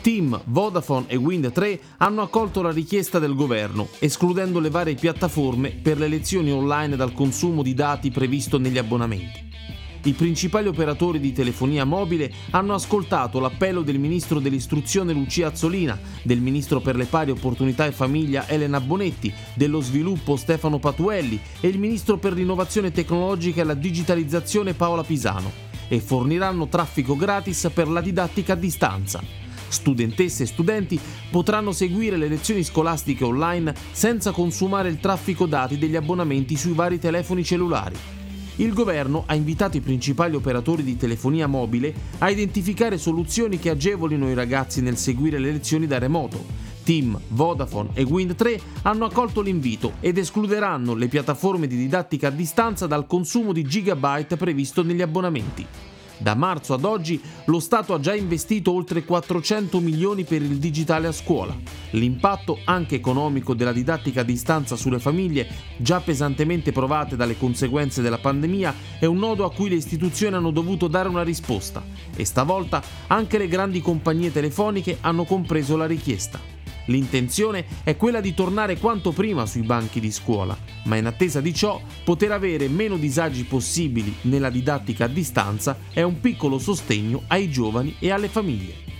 TIM, Vodafone e Wind 3 hanno accolto la richiesta del governo, escludendo le varie piattaforme per le lezioni online dal consumo di dati previsto negli abbonamenti. I principali operatori di telefonia mobile hanno ascoltato l'appello del ministro dell'istruzione Lucia Azzolina, del ministro per le pari opportunità e famiglia Elena Bonetti, dello sviluppo Stefano Patuelli e il ministro per l'innovazione tecnologica e la digitalizzazione Paola Pisano e forniranno traffico gratis per la didattica a distanza. Studentesse e studenti potranno seguire le lezioni scolastiche online senza consumare il traffico dati degli abbonamenti sui vari telefoni cellulari il governo ha invitato i principali operatori di telefonia mobile a identificare soluzioni che agevolino i ragazzi nel seguire le lezioni da remoto. Team, Vodafone e Wind 3 hanno accolto l'invito ed escluderanno le piattaforme di didattica a distanza dal consumo di gigabyte previsto negli abbonamenti. Da marzo ad oggi lo Stato ha già investito oltre 400 milioni per il digitale a scuola. L'impatto anche economico della didattica a distanza sulle famiglie, già pesantemente provate dalle conseguenze della pandemia, è un nodo a cui le istituzioni hanno dovuto dare una risposta e stavolta anche le grandi compagnie telefoniche hanno compreso la richiesta. L'intenzione è quella di tornare quanto prima sui banchi di scuola, ma in attesa di ciò poter avere meno disagi possibili nella didattica a distanza è un piccolo sostegno ai giovani e alle famiglie.